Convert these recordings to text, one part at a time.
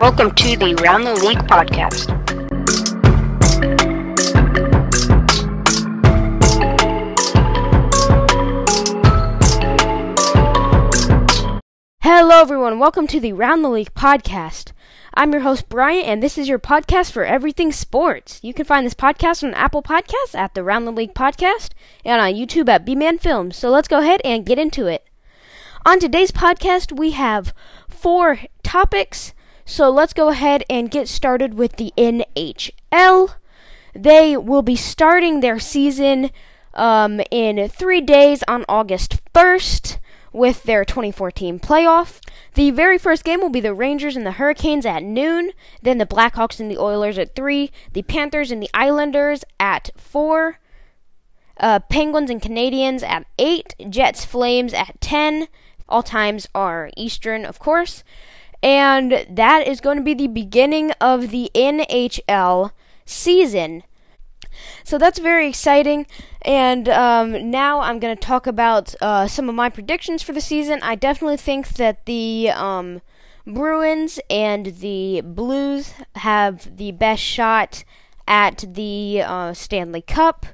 Welcome to the Round the League podcast. Hello, everyone. Welcome to the Round the League podcast. I'm your host, Brian, and this is your podcast for everything sports. You can find this podcast on Apple Podcasts at the Round the League podcast and on YouTube at B Man Films. So let's go ahead and get into it. On today's podcast, we have four topics. So let's go ahead and get started with the NHL. They will be starting their season um, in three days on August 1st with their 2014 playoff. The very first game will be the Rangers and the Hurricanes at noon, then the Blackhawks and the Oilers at 3, the Panthers and the Islanders at 4, uh, Penguins and Canadiens at 8, Jets Flames at 10. All times are Eastern, of course. And that is going to be the beginning of the NHL season. So that's very exciting. And um, now I'm going to talk about uh, some of my predictions for the season. I definitely think that the um, Bruins and the Blues have the best shot at the uh, Stanley Cup.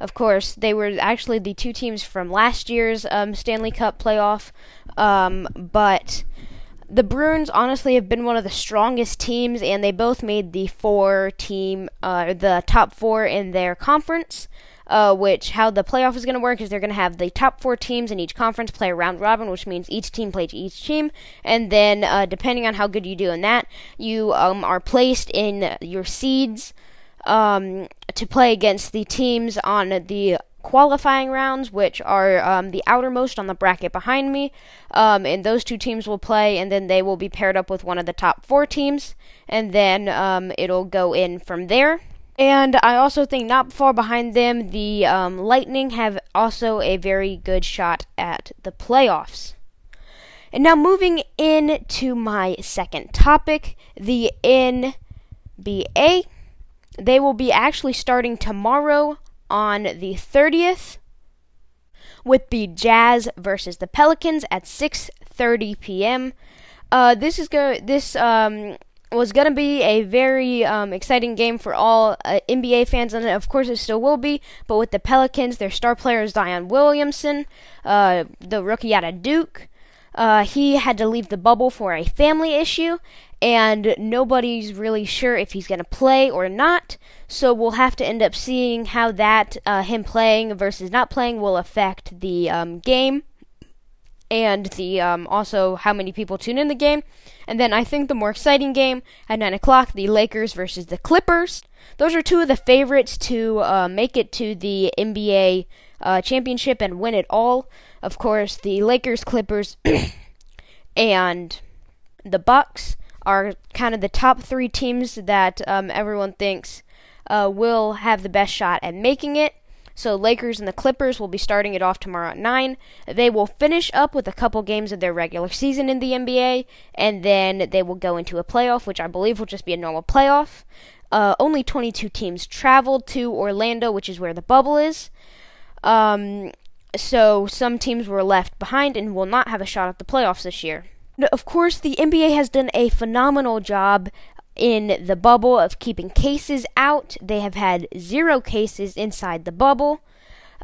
Of course, they were actually the two teams from last year's um, Stanley Cup playoff, um, but the Bruins honestly have been one of the strongest teams, and they both made the four team, uh, the top four in their conference. Uh, which how the playoff is going to work is they're going to have the top four teams in each conference play a round robin, which means each team plays each team, and then uh, depending on how good you do in that, you um, are placed in your seeds um, to play against the teams on the qualifying rounds, which are um, the outermost on the bracket behind me. Um, and those two teams will play, and then they will be paired up with one of the top four teams, and then um, it'll go in from there. And I also think not far behind them, the um, Lightning have also a very good shot at the playoffs. And now moving into my second topic, the NBA. They will be actually starting tomorrow on the 30th with the Jazz versus the Pelicans at 6:30 p.m. Uh, this is go this um, was going to be a very um, exciting game for all uh, NBA fans, and of course it still will be. But with the Pelicans, their star player is Zion Williamson, uh, the rookie out of Duke. Uh, he had to leave the bubble for a family issue, and nobody's really sure if he's going to play or not. So we'll have to end up seeing how that uh, him playing versus not playing will affect the um, game, and the um, also how many people tune in the game. And then I think the more exciting game at nine o'clock, the Lakers versus the Clippers. Those are two of the favorites to uh, make it to the NBA uh, championship and win it all. Of course, the Lakers, Clippers, and the Bucks are kind of the top three teams that um, everyone thinks uh, will have the best shot at making it. So Lakers and the Clippers will be starting it off tomorrow at 9. They will finish up with a couple games of their regular season in the NBA, and then they will go into a playoff, which I believe will just be a normal playoff. Uh, only 22 teams traveled to Orlando, which is where the bubble is. Um, so some teams were left behind and will not have a shot at the playoffs this year. Of course, the NBA has done a phenomenal job in the bubble of keeping cases out. They have had zero cases inside the bubble.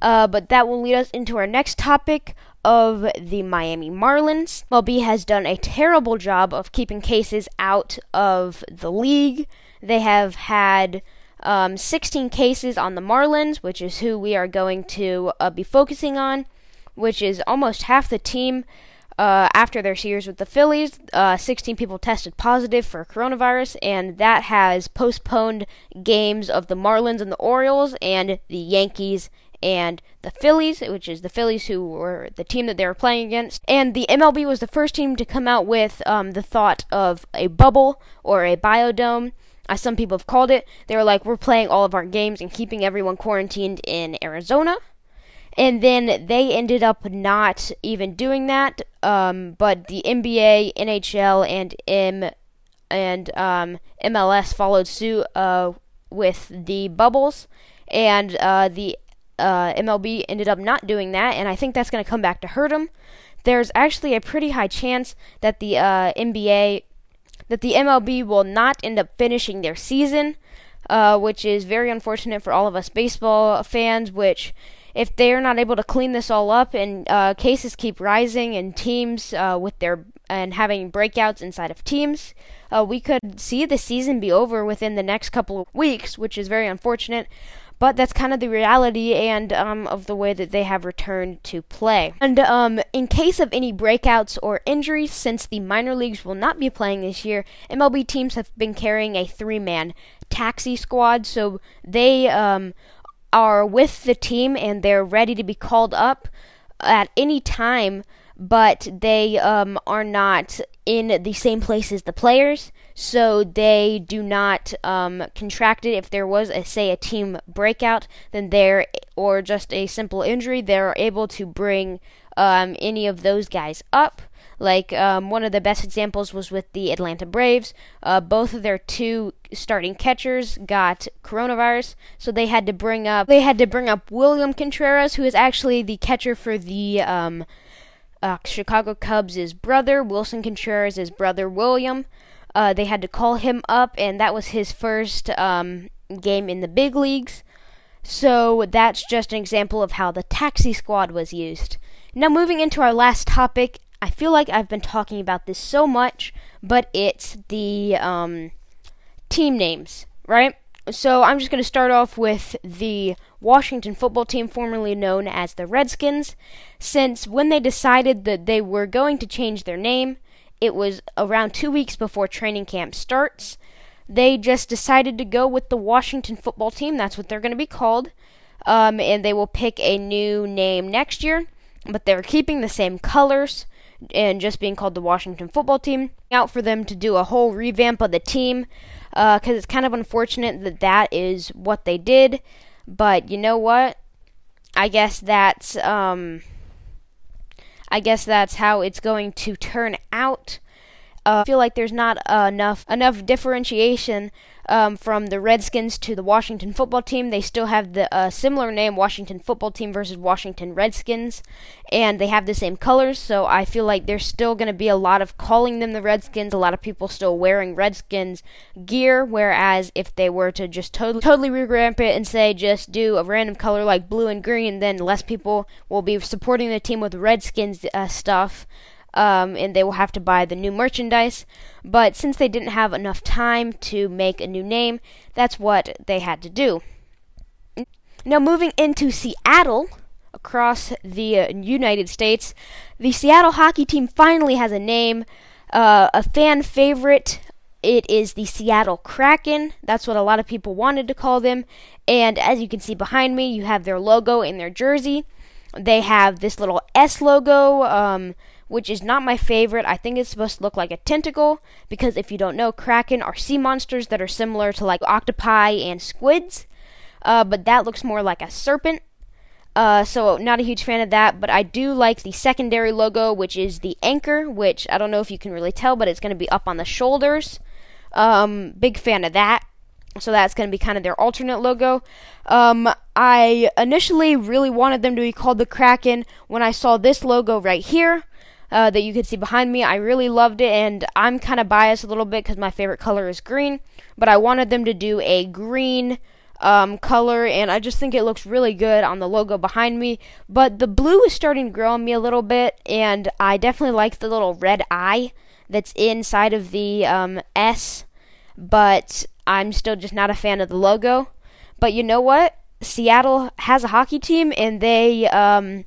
Uh, but that will lead us into our next topic of the Miami Marlins. MLB has done a terrible job of keeping cases out of the league. They have had um, 16 cases on the Marlins, which is who we are going to uh, be focusing on, which is almost half the team. Uh, after their series with the Phillies, uh, 16 people tested positive for coronavirus, and that has postponed games of the Marlins and the Orioles and the Yankees and the Phillies, which is the Phillies who were the team that they were playing against. And the MLB was the first team to come out with um, the thought of a bubble or a biodome as some people have called it. They were like, we're playing all of our games and keeping everyone quarantined in Arizona. And then they ended up not even doing that. Um, but the NBA, NHL, and M and um, MLS followed suit uh, with the bubbles, and uh, the uh, MLB ended up not doing that. And I think that's going to come back to hurt them. There's actually a pretty high chance that the uh, NBA that the MLB will not end up finishing their season, uh, which is very unfortunate for all of us baseball fans. Which, if they're not able to clean this all up and uh, cases keep rising and teams uh, with their and having breakouts inside of teams, uh, we could see the season be over within the next couple of weeks, which is very unfortunate. But that's kind of the reality and um, of the way that they have returned to play. And um, in case of any breakouts or injuries, since the minor leagues will not be playing this year, MLB teams have been carrying a three-man taxi squad, so they um, are with the team and they're ready to be called up at any time but they um, are not in the same place as the players, so they do not um, contract it. If there was, a, say, a team breakout, then they're or just a simple injury, they're able to bring um, any of those guys up. Like um, one of the best examples was with the Atlanta Braves. Uh, both of their two starting catchers got coronavirus, so they had to bring up they had to bring up William Contreras, who is actually the catcher for the um, uh, Chicago Cubs' brother, Willson Contreras' brother, William. Uh, they had to call him up, and that was his first um, game in the big leagues. So that's just an example of how the taxi squad was used. Now, moving into our last topic, I feel like I've been talking about this so much, but it's the um, team names, right? So I'm just going to start off with the Washington football team, formerly known as the Redskins, since when they decided that they were going to change their name, it was around two weeks before training camp starts. They just decided to go with the Washington football team. That's what they're going to be called. Um, and they will pick a new name next year, but they're keeping the same colors and just being called the Washington football team. Out for them to do a whole revamp of the team because uh, it's kind of unfortunate that that is what they did. But you know what? I guess that's um, I guess that's how it's going to turn out. Uh, I feel like there's not uh, enough enough differentiation um, from the Redskins to the Washington football team. They still have the uh, similar name, Washington football team versus Washington Redskins, and they have the same colors. So I feel like there's still going to be a lot of calling them the Redskins. A lot of people still wearing Redskins gear. Whereas if they were to just totally totally revamp it and say just do a random color like blue and green, then less people will be supporting the team with Redskins uh, stuff um, and they will have to buy the new merchandise. But since they didn't have enough time to make a new name, that's what they had to do. Now, moving into Seattle, across the uh, United States, the Seattle hockey team finally has a name, uh, a fan favorite. It is the Seattle Kraken. That's what a lot of people wanted to call them. And as you can see behind me, you have their logo in their jersey. They have this little S logo. Um, which is not my favorite. I think it's supposed to look like a tentacle because if you don't know, kraken are sea monsters that are similar to like octopi and squids, uh, but that looks more like a serpent. Uh, so not a huge fan of that, but I do like the secondary logo, which is the anchor, which I don't know if you can really tell, but it's going to be up on the shoulders. Um, big fan of that. So that's going to be kind of their alternate logo. Um, I initially really wanted them to be called the Kraken when I saw this logo right here uh, that you can see behind me. I really loved it, and I'm kind of biased a little bit because my favorite color is green, but I wanted them to do a green um, color, and I just think it looks really good on the logo behind me. But the blue is starting to grow on me a little bit, and I definitely like the little red eye that's inside of the um, S, but I'm still just not a fan of the logo. But you know what? Seattle has a hockey team, and they um,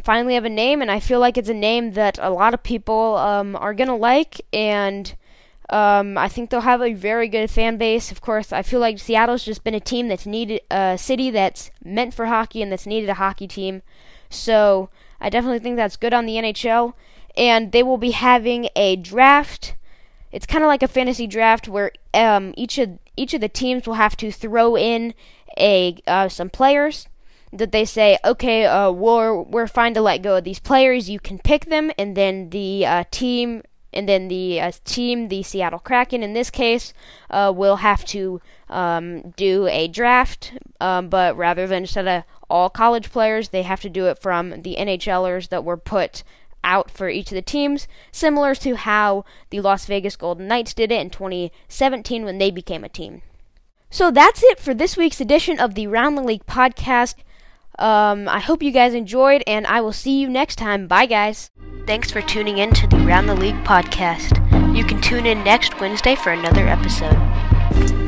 finally have a name, and I feel like it's a name that a lot of people um, are gonna like, and um, I think they'll have a very good fan base. Of course, I feel like Seattle's just been a team that's needed a city that's meant for hockey and that's needed a hockey team. So I definitely think that's good on the NHL, and they will be having a draft. It's kind of like a fantasy draft where um, each of each of the teams will have to throw in a uh, some players that they say, okay, uh, we're we're fine to let go of these players. You can pick them, and then the uh, team, and then the uh, team, the Seattle Kraken, in this case, uh, will have to um, do a draft. Um, but rather than instead of all college players, they have to do it from the NHLers that were put out for each of the teams, similar to how the Las Vegas Golden Knights did it in 2017 when they became a team. So that's it for this week's edition of the Round the League podcast. Um, I hope you guys enjoyed, and I will see you next time. Bye, guys. Thanks for tuning in to the Round the League podcast. You can tune in next Wednesday for another episode.